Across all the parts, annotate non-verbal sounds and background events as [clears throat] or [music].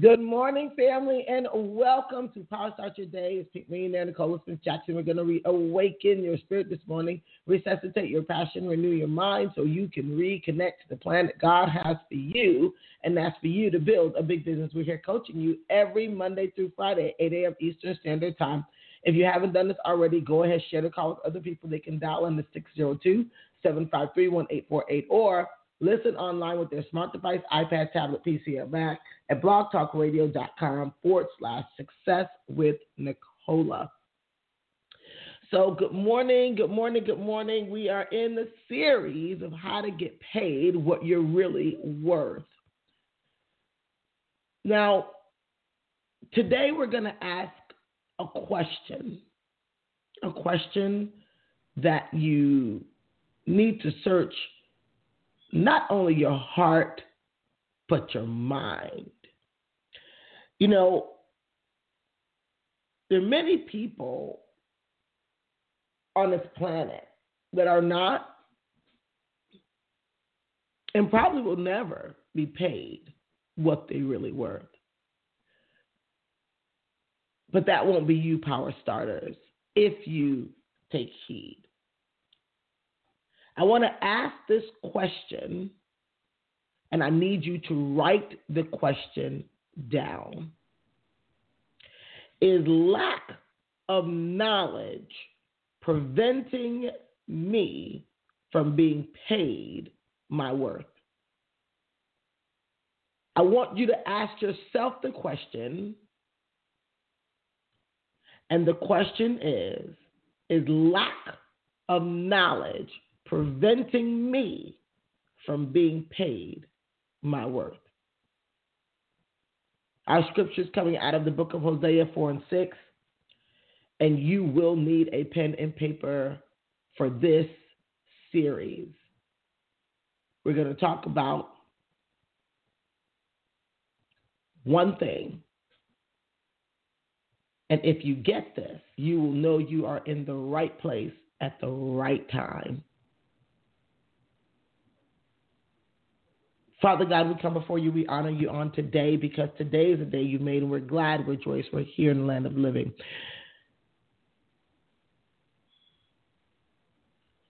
Good morning, family, and welcome to Power Start Your Day. It's me and Nicola Smith Jackson. We're going to reawaken your spirit this morning, resuscitate your passion, renew your mind so you can reconnect to the plan that God has for you. And that's for you to build a big business. We're here coaching you every Monday through Friday, 8 a.m. Eastern Standard Time. If you haven't done this already, go ahead, share the call with other people. They can dial in the 602 753 1848 or Listen online with their smart device, iPad, tablet, PC, or Mac at blogtalkradio.com forward slash success with Nicola. So, good morning, good morning, good morning. We are in the series of how to get paid what you're really worth. Now, today we're going to ask a question, a question that you need to search not only your heart, but your mind. You know, there are many people on this planet that are not and probably will never be paid what they really worth. But that won't be you, power starters, if you take heed. I want to ask this question, and I need you to write the question down. Is lack of knowledge preventing me from being paid my worth? I want you to ask yourself the question, and the question is Is lack of knowledge preventing me from being paid my worth. Our scriptures coming out of the book of Hosea 4 and 6. And you will need a pen and paper for this series. We're going to talk about one thing. And if you get this, you will know you are in the right place at the right time. Father God, we come before you. We honor you on today because today is the day you made, and we're glad, we're joyous, We're here in the land of living.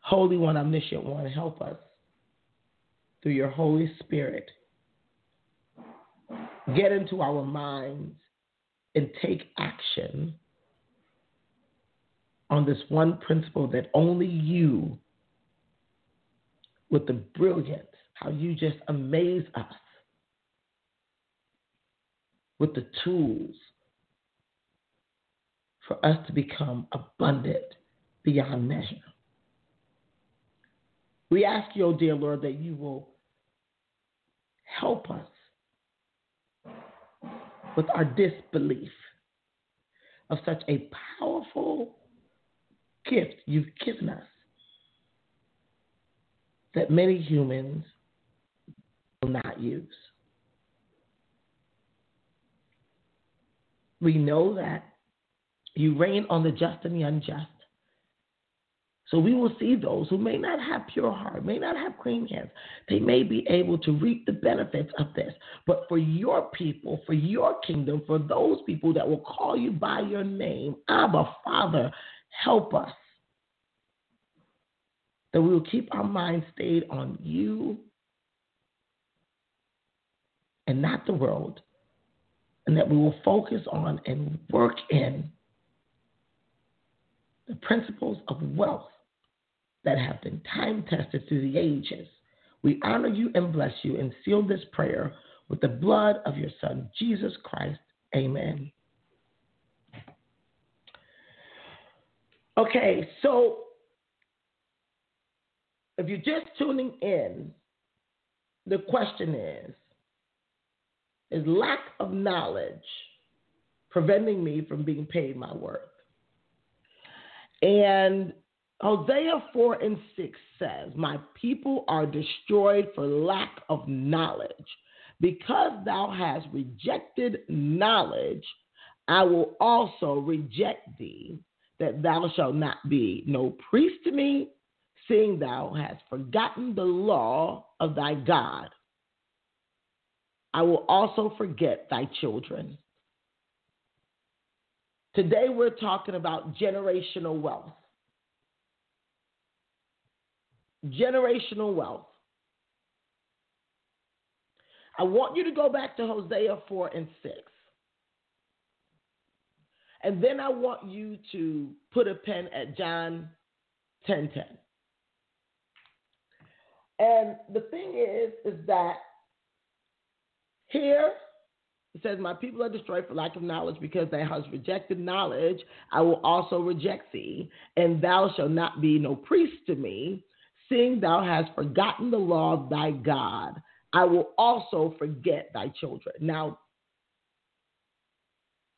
Holy One, Omniscient One, help us through your Holy Spirit. Get into our minds and take action on this one principle that only you, with the brilliance how you just amaze us with the tools for us to become abundant beyond measure. We ask you, oh dear Lord, that you will help us with our disbelief of such a powerful gift you've given us that many humans will not use. We know that you reign on the just and the unjust. So we will see those who may not have pure heart, may not have clean hands. They may be able to reap the benefits of this. But for your people, for your kingdom, for those people that will call you by your name, Abba, Father, help us. That we will keep our minds stayed on you and not the world, and that we will focus on and work in the principles of wealth that have been time tested through the ages. We honor you and bless you and seal this prayer with the blood of your Son, Jesus Christ. Amen. Okay, so if you're just tuning in, the question is is lack of knowledge preventing me from being paid my worth. And Hosea 4 and 6 says, My people are destroyed for lack of knowledge. Because thou hast rejected knowledge, I will also reject thee, that thou shalt not be no priest to me, seeing thou hast forgotten the law of thy God. I will also forget thy children. Today we're talking about generational wealth. Generational wealth. I want you to go back to Hosea 4 and 6. And then I want you to put a pen at John 10 10. And the thing is, is that here it says, My people are destroyed for lack of knowledge because thou hast rejected knowledge. I will also reject thee, and thou shalt not be no priest to me, seeing thou hast forgotten the law of thy God. I will also forget thy children. Now,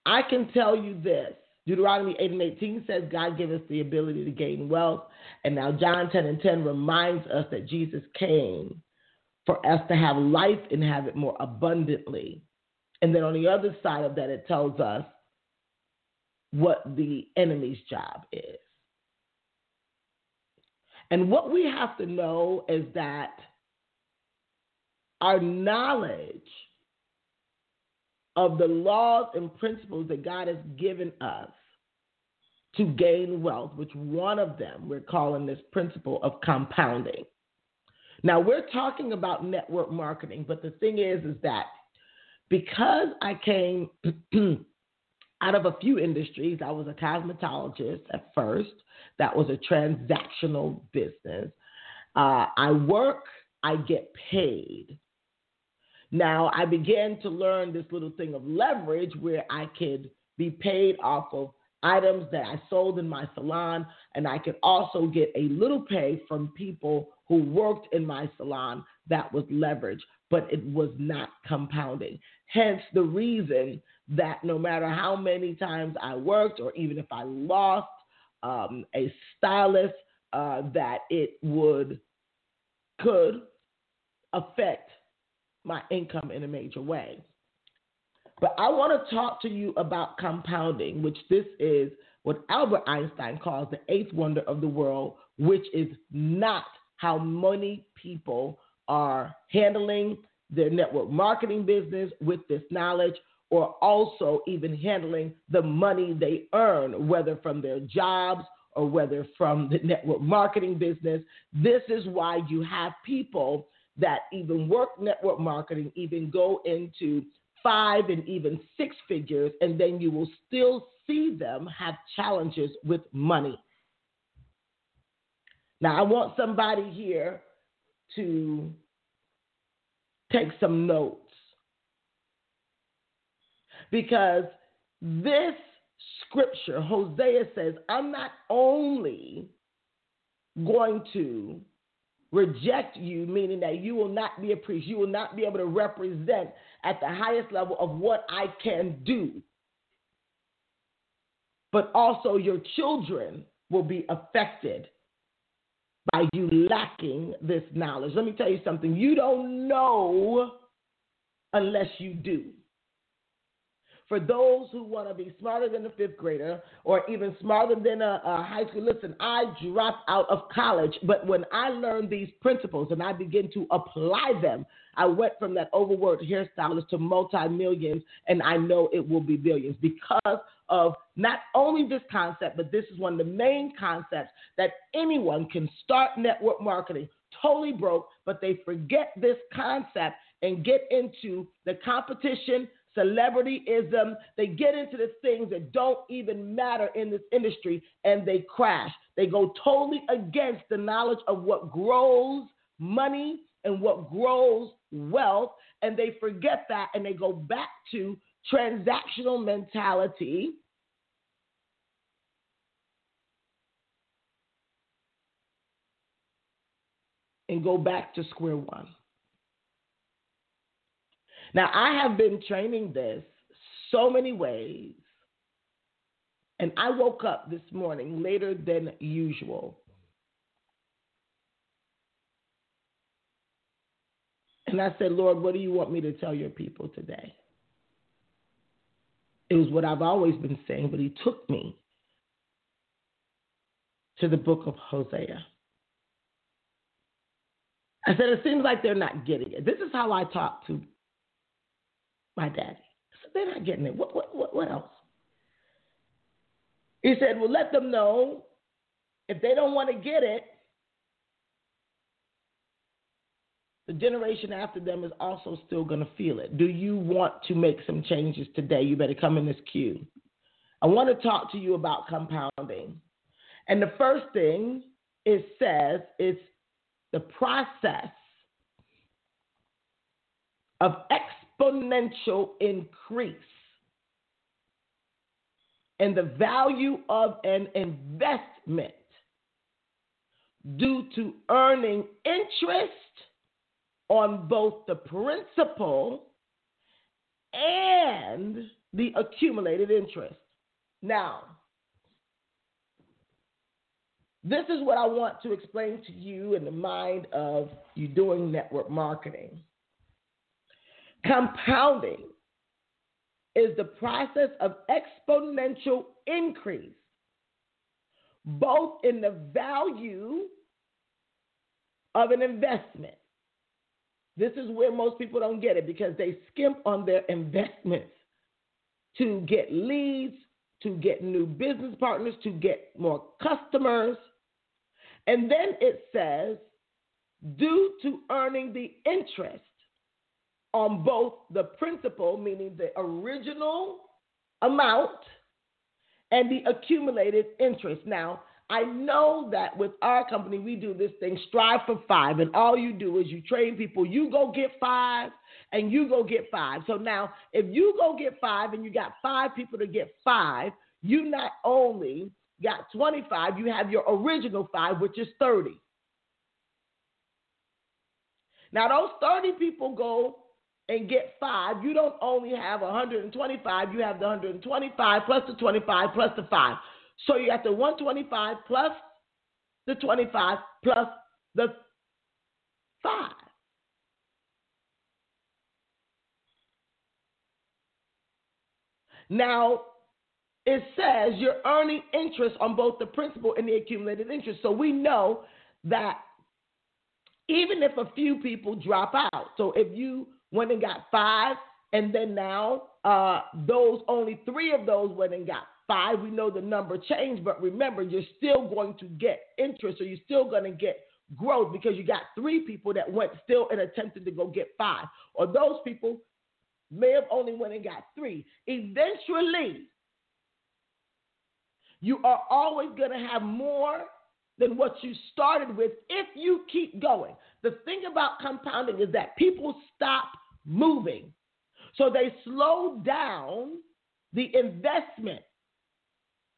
I can tell you this. Deuteronomy 8 and 18 says God gave us the ability to gain wealth. And now John 10 and 10 reminds us that Jesus came for us to have life and have it more abundantly. And then on the other side of that, it tells us what the enemy's job is. And what we have to know is that our knowledge of the laws and principles that God has given us to gain wealth, which one of them we're calling this principle of compounding. Now we're talking about network marketing, but the thing is, is that because I came [clears throat] out of a few industries, I was a cosmetologist at first. That was a transactional business. Uh, I work, I get paid. Now I began to learn this little thing of leverage where I could be paid off of items that I sold in my salon, and I could also get a little pay from people who worked in my salon that was leverage, but it was not compounding. Hence the reason that no matter how many times I worked, or even if I lost um, a stylist, uh, that it would could affect my income in a major way. But I want to talk to you about compounding, which this is what Albert Einstein calls the eighth wonder of the world, which is not how many people are handling their network marketing business with this knowledge or also even handling the money they earn, whether from their jobs or whether from the network marketing business. This is why you have people that even work network marketing, even go into five and even six figures, and then you will still see them have challenges with money. Now, I want somebody here to take some notes because this scripture, Hosea says, I'm not only going to reject you, meaning that you will not be a priest. You will not be able to represent at the highest level of what I can do. But also, your children will be affected by you lacking this knowledge. Let me tell you something you don't know unless you do for those who want to be smarter than a fifth grader or even smarter than a, a, high school. Listen, I dropped out of college, but when I learned these principles and I began to apply them, I went from that overworked hairstylist to multi millions, and I know it will be billions because of not only this concept, but this is one of the main concepts that anyone can start network marketing totally broke, but they forget this concept and get into the competition celebrityism. They get into the things that don't even matter in this industry and they crash. They go totally against the knowledge of what grows money and what grows wealth, and they forget that and they go back to transactional mentality. And go back to square one. Now, I have been training this so many ways, and I woke up this morning later than usual. And I said, Lord, what do you want me to tell your people today? It was what I've always been saying, but he took me to the book of Hosea. I said, it seems like they're not getting it. This is how I talk to my daddy. Said, they're not getting it. What, what, what, what else? He said, well, let them know if they don't want to get it, the generation after them is also still going to feel it. Do you want to make some changes today? You better come in this queue. I want to talk to you about compounding. And the first thing it says is the process of exponential increase in the value of an investment due to earning interest on both the principal and the accumulated interest. Now, this is what I want to explain to you in the mind of you doing network marketing. Compounding is the process of exponential increase, both in the value of an investment. This is where most people don't get it because they skimp on their investments to get leads, to get new business partners, to get more customers. And then it says, due to earning the interest on both the principal, meaning the original amount, and the accumulated interest. Now, I know that with our company, we do this thing, strive for five, and all you do is you train people, you go get five, and you go get five. So now, if you go get five and you got five people to get five, you not only got 25, you have your original five, which is 30. Now, those 30 people go and get five. You don't only have 125, you have the 125 plus the 25 plus the five. So you got the 125 plus the 25 plus the five. Now, it says you're earning interest on both the principal and the accumulated interest. So we know that even if a few people drop out, so if you went and got five, and then now uh, those only three of those went and got five, we know the number changed, but remember, you're still going to get interest, or you're still going to get growth because you got three people that went still and attempted to go get five, or those people may have only went and got three. Eventually, you are always going to have more than what you started with if you keep going. The thing about compounding is that people stop moving. So they slow down the investment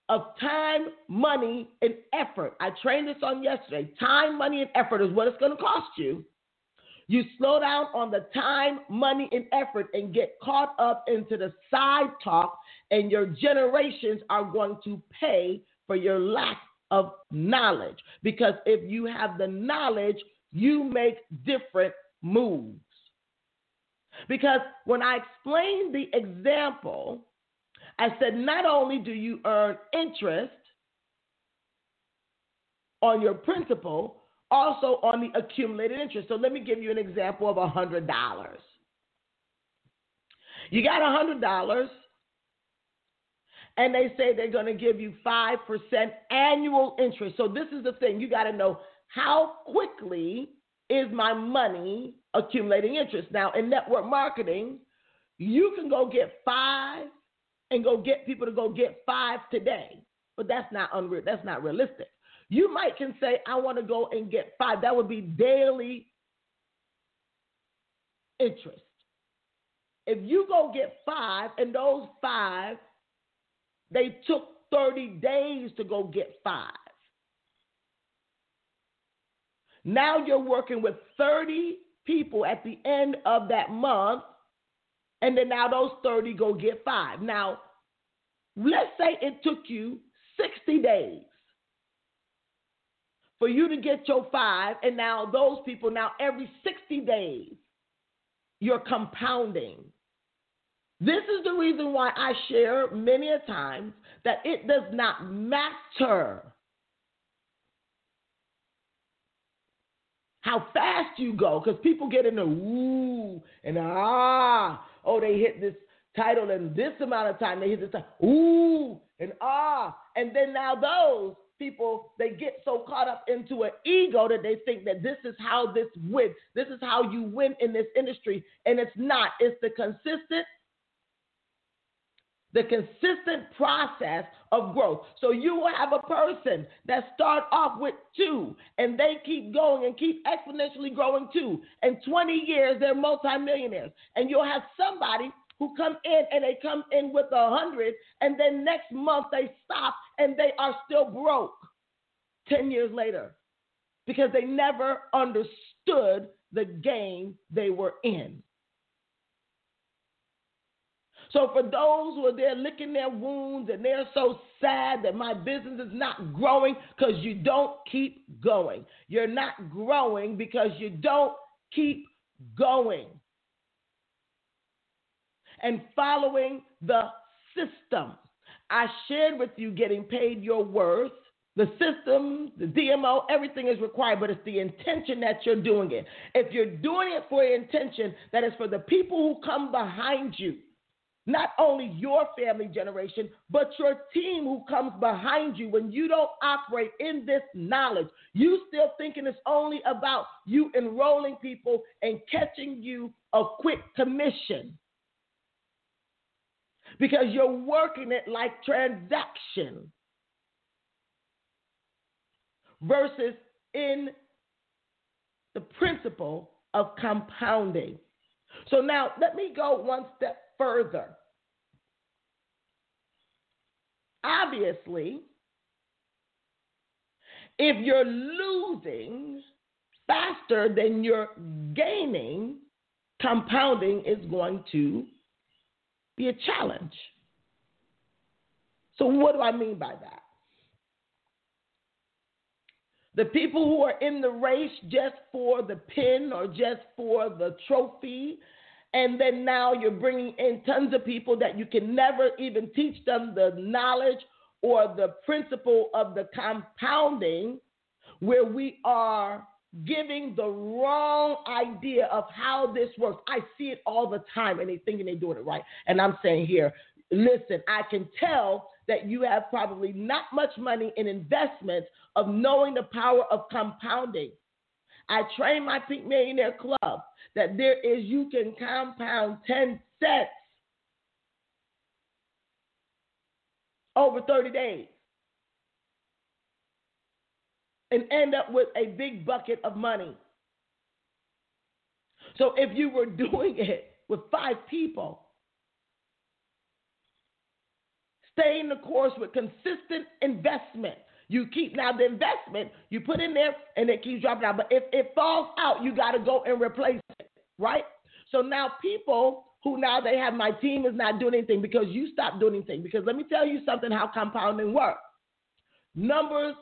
of time, money, and effort. I trained this on yesterday. Time, money, and effort is what it's going to cost you. You slow down on the time, money, and effort and get caught up into the side talk, and your generations are going to pay for your lack of knowledge. Because if you have the knowledge, you make different moves. Because when I explained the example, I said not only do you earn interest on your principal, also on the accumulated interest. So let me give you an example of $100. You got $100 and they say they're going to give you 5% annual interest. So this is the thing you got to know how quickly is my money accumulating interest. Now, in network marketing, you can go get five and go get people to go get five today, but that's not unreal. That's not realistic. You might can say, I want to go and get five. That would be daily interest. If you go get five and those five, they took 30 days to go get five. Now you're working with 30 people at the end of that month And then now those 30 go get five. Now, let's say it took you 60 days for you to get your five, and now those people, now every 60 days, you're compounding. This is the reason why I share many a times that it does not matter how fast you go, because people get in the ooh and ah, oh, they hit this title in this amount of time, they hit this time, ooh and ah, and then now those people they get so caught up into an ego that they think that this is how this win, this is how you win in this industry, and it's not. It's the consistent the consistent process of growth. So you will have a person that start off with two and they keep going and keep exponentially growing two. In 20 years, they're multimillionaires. And you'll have somebody who come in and they come in with a hundred and then next month they stop and they are still broke 10 years later because they never understood the game they were in. So for those who are there licking their wounds and they're so sad that my business is not growing because you don't keep going. You're not growing because you don't keep going and following the system. I shared with you getting paid your worth. The system, the DMO, everything is required, but it's the intention that you're doing it. If you're doing it for intention, that is for the people who come behind you not only your family generation, but your team who comes behind you when you don't operate in this knowledge. You still thinking it's only about you enrolling people and catching you a quick commission. Because you're working it like transaction versus in the principle of compounding. So now let me go one step further. Obviously, if you're losing faster than you're gaining, compounding is going to be a challenge. So, what do I mean by that? The people who are in the race just for the pin or just for the trophy and then now you're bringing in tons of people that you can never even teach them the knowledge or the principle of the compounding, where we are giving the wrong idea of how this works. I see it all the time, and they thinking they're doing it right. And I'm saying here, listen, I can tell that you have probably not much money in investments of knowing the power of compounding. I train my Pink Millionaire Club that there is, you can compound 10 cents over 30 days and end up with a big bucket of money. So if you were doing it with five people, staying the course with consistent investment, you keep now the investment you put in there and it keeps dropping out. But if it falls out, you got to go and replace it, right? So now people who now they have my team is not doing anything because you stopped doing anything. Because let me tell you something how compounding works. Numbers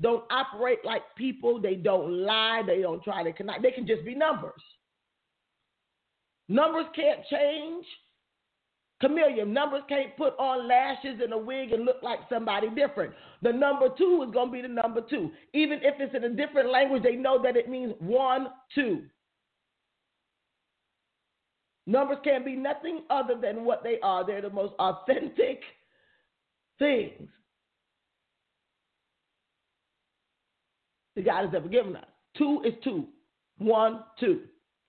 don't operate like people. They don't lie. They don't try to connect. They can just be numbers. Numbers can't change. Chameleon. Numbers can't put on lashes and a wig and look like somebody different. The number two is going to be the number two. Even if it's in a different language, they know that it means one, two. Numbers can be nothing other than what they are. They're the most authentic things the God has ever given us. Two is two. One, two.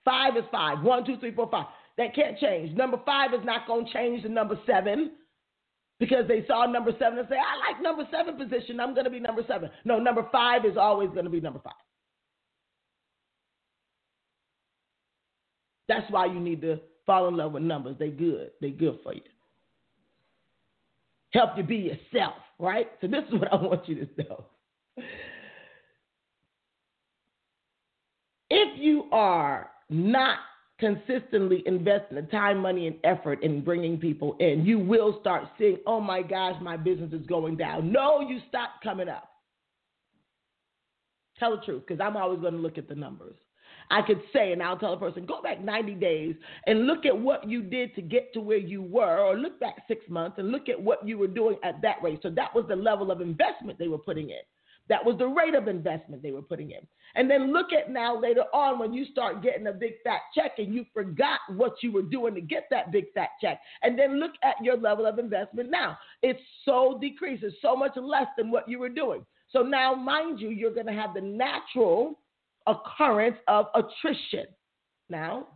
Five is five. One, two, three, four, five. That can't change. Number five is not going to change to number seven because they saw number seven and say, I like number seven position. I'm going to be number seven. No, number five is always going to be number five. That's why you need to fall in love with numbers. They good. They good for you. Help you be yourself, right? So this is what I want you to know. If you are not consistently investing the time, money, and effort in bringing people in, you will start seeing, oh my gosh, my business is going down. No, you stop coming up. Tell the truth, because I'm always going to look at the numbers. I could say, and I'll tell a person, go back 90 days and look at what you did to get to where you were, or look back six months and look at what you were doing at that rate. So that was the level of investment they were putting in. That was the rate of investment they were putting in. And then look at now later on when you start getting a big fat check and you forgot what you were doing to get that big fat check. And then look at your level of investment now. It's so decreased, it's so much less than what you were doing. So now, mind you, you're going to have the natural occurrence of attrition. Now,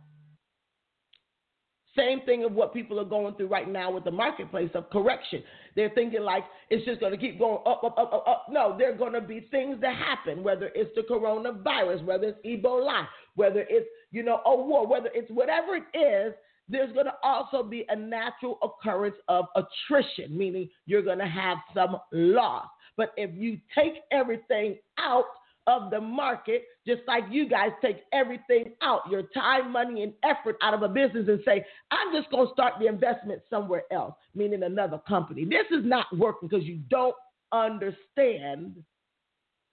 same thing of what people are going through right now with the marketplace of correction. They're thinking like it's just going to keep going up, up, up, up, up. No, there are going to be things that happen, whether it's the coronavirus, whether it's Ebola, whether it's, you know, a war, whether it's whatever it is, there's going to also be a natural occurrence of attrition, meaning you're going to have some loss. But if you take everything out, of the market, just like you guys take everything out, your time, money, and effort out of a business and say, I'm just going to start the investment somewhere else, meaning another company. This is not working because you don't understand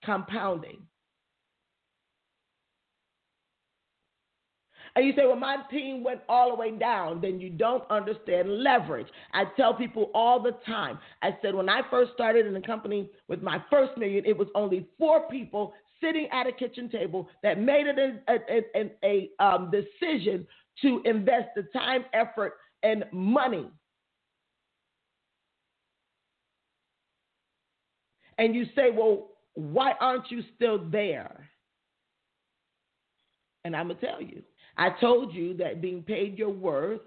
compounding. And you say, well, my team went all the way down, then you don't understand leverage. I tell people all the time. I said, when I first started in the company with my first million, it was only four people sitting at a kitchen table that made it a, a, a, a um, decision to invest the time, effort, and money. And you say, well, why aren't you still there? And I'm going to tell you. I told you that being paid your worth,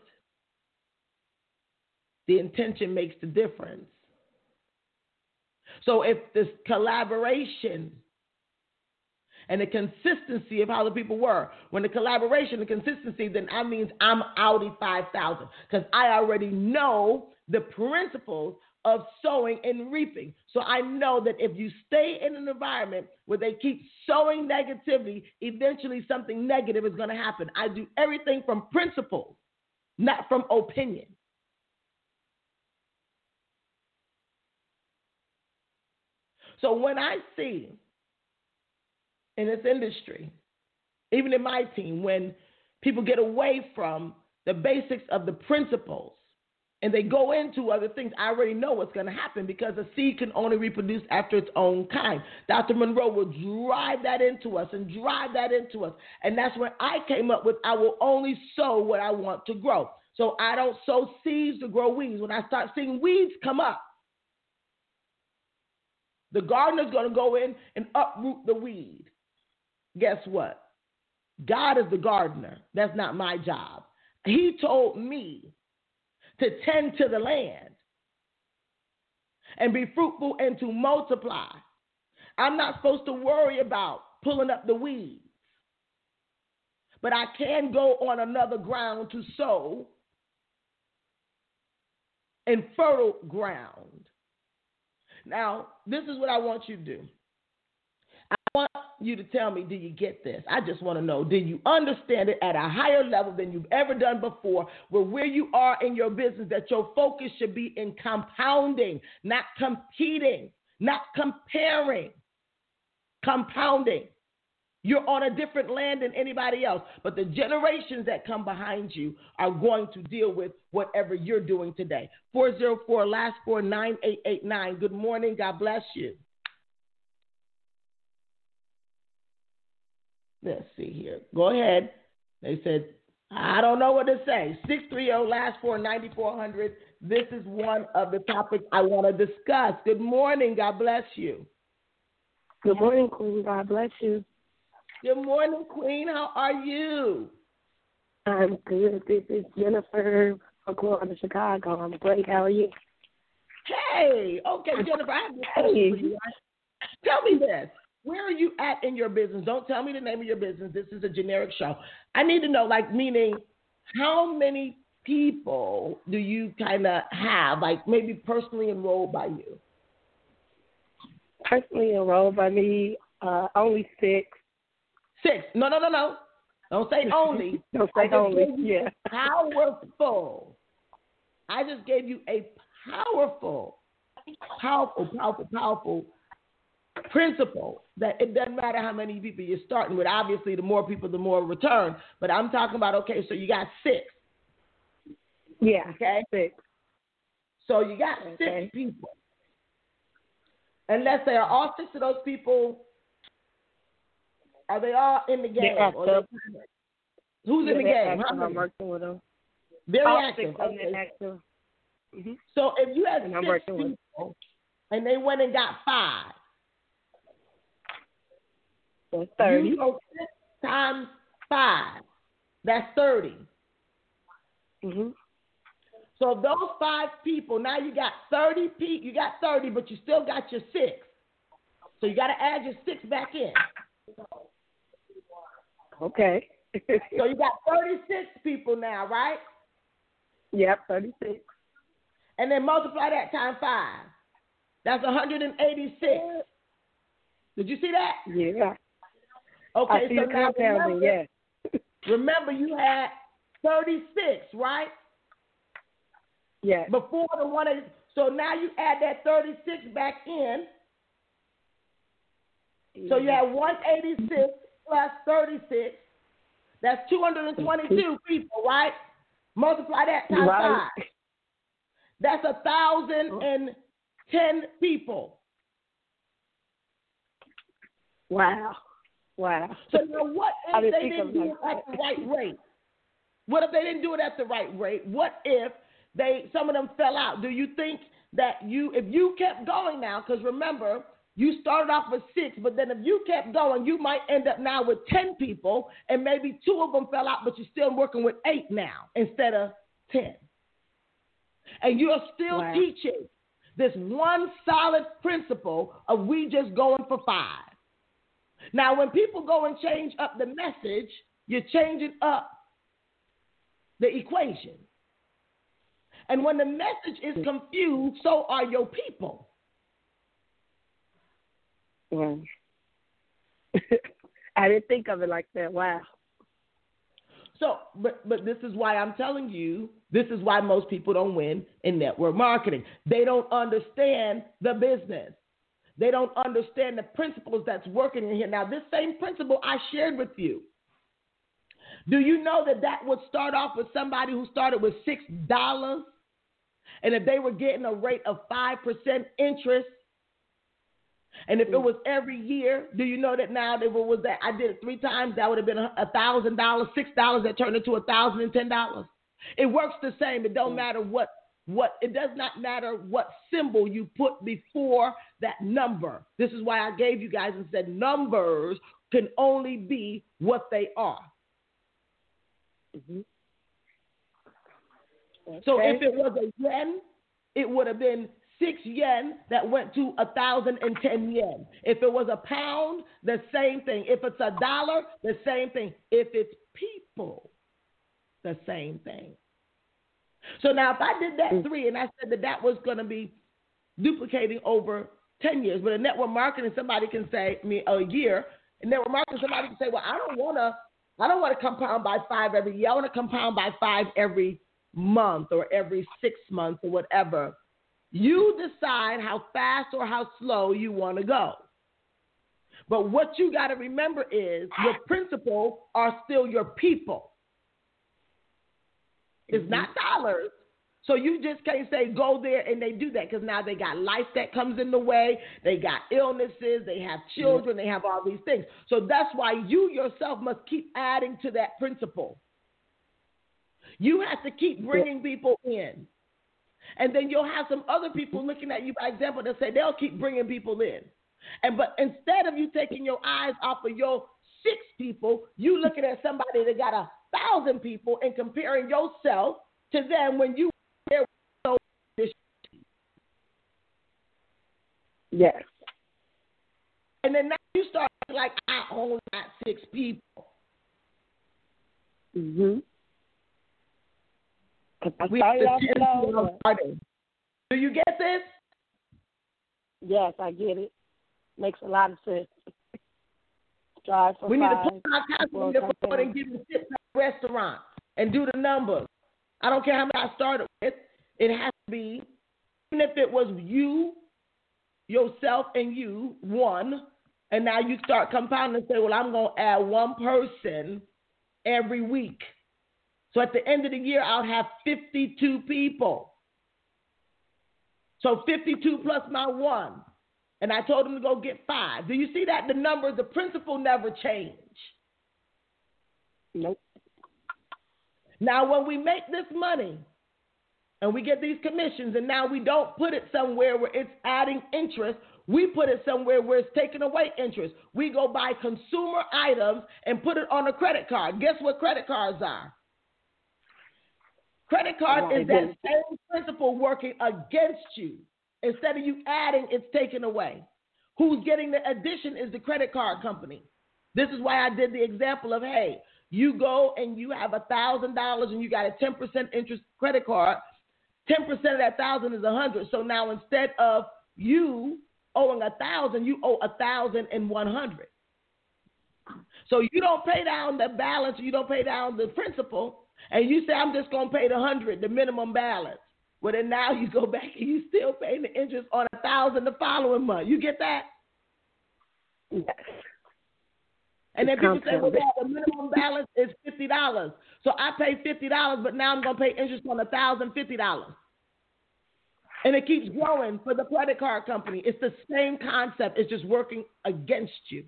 the intention makes the difference. So if this collaboration and the consistency of how the people were. When the collaboration, the consistency, then that means I'm Audi 5000 because I already know the principles of sowing and reaping. So I know that if you stay in an environment where they keep sowing negativity, eventually something negative is going to happen. I do everything from principles, not from opinion. So when I see in this industry, even in my team, when people get away from the basics of the principles and they go into other things, I already know what's going to happen because a seed can only reproduce after its own kind. Dr. Munroe will drive that into us and drive that into us. And that's when I came up with I will only sow what I want to grow. So I don't sow seeds to grow weeds. When I start seeing weeds come up, the gardener's going to go in and uproot the weed guess what? God is the gardener. That's not my job. He told me to tend to the land and be fruitful and to multiply. I'm not supposed to worry about pulling up the weeds, but I can go on another ground to sow in fertile ground. Now, this is what I want you to do you to tell me, do you get this? I just want to know, do you understand it at a higher level than you've ever done before, where where you are in your business, that your focus should be in compounding, not competing, not comparing, compounding. You're on a different land than anybody else, but the generations that come behind you are going to deal with whatever you're doing today. 404 last four nine eight eight nine. Good morning. God bless you. Let's see here. Go ahead. They said, I don't know what to say. 630 last four 9400. This is one of the topics I want to discuss. Good morning. God bless you. Good morning, Queen. God bless you. Good morning, Queen. How are you? I'm good. This is Jennifer from Florida, Chicago. I'm great. How are you? Hey, okay, Jennifer. I have a question for you. Tell me this. Where are you at in your business? Don't tell me the name of your business. This is a generic show. I need to know, like, meaning how many people do you kind of have, like, maybe personally enrolled by you? Personally enrolled by me, uh, only six. Six. No, no, no, no. Don't say [laughs] only. Don't say only. Yeah. Powerful. I just gave you a powerful, powerful, powerful, powerful principle that it doesn't matter how many people you're starting with. Obviously, the more people, the more return. But I'm talking about okay, so you got six. Yeah. Okay. Six. So you got Okay. six people. Unless let's are all six of those people are they all in the game? They're Or they- active. who's in the game? they're How active. I'm working with them. Very All active. six Okay. are active. hmm So if you had And I'm six working with- people and they went and got five, That's thirty. you go six times five. That's thirty. hmm So those five people, now you got thirty pe- you got thirty, but you still got your six. So you got to add your six back in. Okay. [laughs] So you got thirty-six people now, right? yep. Thirty six. And then multiply that times five. That's 186. Did you see that? Yeah. Okay, so the now remember, Yes. [laughs] remember you had 36, right? Yes. Before the one. So now you add that 36 back in. So you have 186 plus 36. That's 222 [laughs] people, right? Multiply that times Right. five. That's a thousand and ten people. Wow. Wow. So now, what [laughs] if they didn't do it it like at the right rate? What if they didn't do it at the right rate? What if they some of them fell out? Do you think that you if you kept going now? Because remember, you started off with six, but then if you kept going, you might end up now with ten people, and maybe two of them fell out, but you're still working with eight now instead of ten. And you're still Wow. teaching this one solid principle of we just going for five. Now, when people go and change up the message, you're changing up the equation. And when the message is confused, so are your people. Wow. [laughs] I didn't think of it like that. Wow. So, but but this is why I'm telling you, this is why most people don't win in network marketing. They don't understand the business. They don't understand the principles that's working in here. Now, this same principle I shared with you. Do you know that that would start off with somebody who started with six dollars, and if they were getting a rate of five percent interest, and if it mm. was every year, do you know that now that what was that? I did it three times. That would have been a thousand dollars, six dollars that turned into a thousand and ten dollars. It works the same. It don't mm. matter what what. It does not matter what symbol you put before that number. This is why I gave you guys and said numbers can only be what they are. hmm So if it was a yen, it would have been six yen that went to a thousand and ten yen. If it was a pound, the same thing. If it's a dollar, the same thing. If it's people, the same thing. So now, if I did that mm. three and I said that that was going to be duplicating over ten years, but in network marketing, somebody can say I mean a year. In network marketing, somebody can say, well, I don't want to. I don't want to compound by five every year. I want to compound by five every month or every six months or whatever. You decide how fast or how slow you want to go. But what you got to remember is your principal are still your people. It's mm-hmm. not dollars. So you just can't say go there and they do that because now they got life that comes in the way. They got illnesses. They have mm-hmm. children. They have all these things. So that's why you yourself must keep adding to that principle. You have to keep bringing people in. And then you'll have some other people mm-hmm. looking at you by example that say they'll keep bringing people in. And but instead of you taking your eyes off of your six people, you looking at somebody that got a thousand people and comparing yourself to them when you there so Yes. and then now you start like I only got six people. Mhm. We have to slow. tend to our but- starting. Do you get this? Yes, I get it. Makes a lot of sense. Drive for we need to put our calculator forward and give the restaurant and do the numbers. I don't care how many I started with. It has to be, even if it was you, yourself, and you, one, and now you start compounding and say, well, I'm going to add one person every week. So at the end of the year, I'll have 52 people. So 52 plus my one. And I told him to go get five. Do you see that? The number, the principle never change. Nope. Now, when we make this money and we get these commissions, and now we don't put it somewhere where it's adding interest, we put it somewhere where it's taking away interest. We go buy consumer items and put it on a credit card. Guess what credit cards are? Credit card is that same principle working against you. Instead of you adding, it's taken away. Who's getting the addition is the credit card company. This is why I did the example of hey, you go and you have a thousand dollars and you got a ten percent interest credit card. Ten percent of that thousand is a hundred. So now instead of you owing a thousand, you owe a thousand and one hundred. So you don't pay down the balance, you don't pay down the principal, and you say I'm just gonna pay the hundred, the minimum balance. Well, then now you go [laughs] back and you still paying the interest on a thousand the following month. You get that? Yes. And then people say, well, the minimum balance is fifty dollars. So I pay fifty dollars, but now I'm gonna pay interest on a thousand fifty dollars. And it keeps growing for the credit card company. It's the same concept. It's just working against you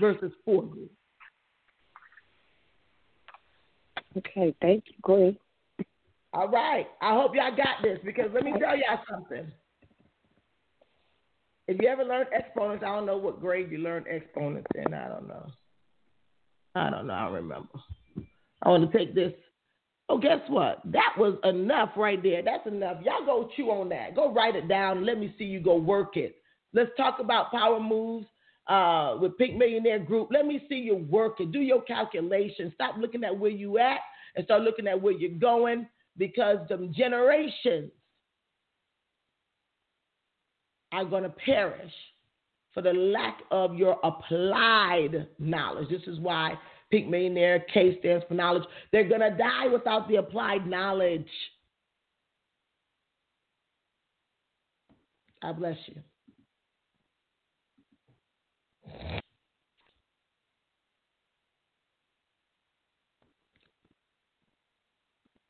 versus for you. Okay, thank you, Gray. All right. I hope y'all got this because let me tell y'all something. If you ever learned exponents, I don't know what grade you learned exponents in. I don't know. I don't know. I don't remember. I want to take this. Oh, guess what? That was enough right there. That's enough. Y'all go chew on that. Go write it down. Let me see you go work it. Let's talk about power moves uh, with Pink Millionaire Group. Let me see you work it. Do your calculations. Stop looking at where you at and start looking at where you're going because the generations are going to perish for the lack of your applied knowledge. This is why Pink Millionaire K stands for knowledge. They're going to die without the applied knowledge. God bless you.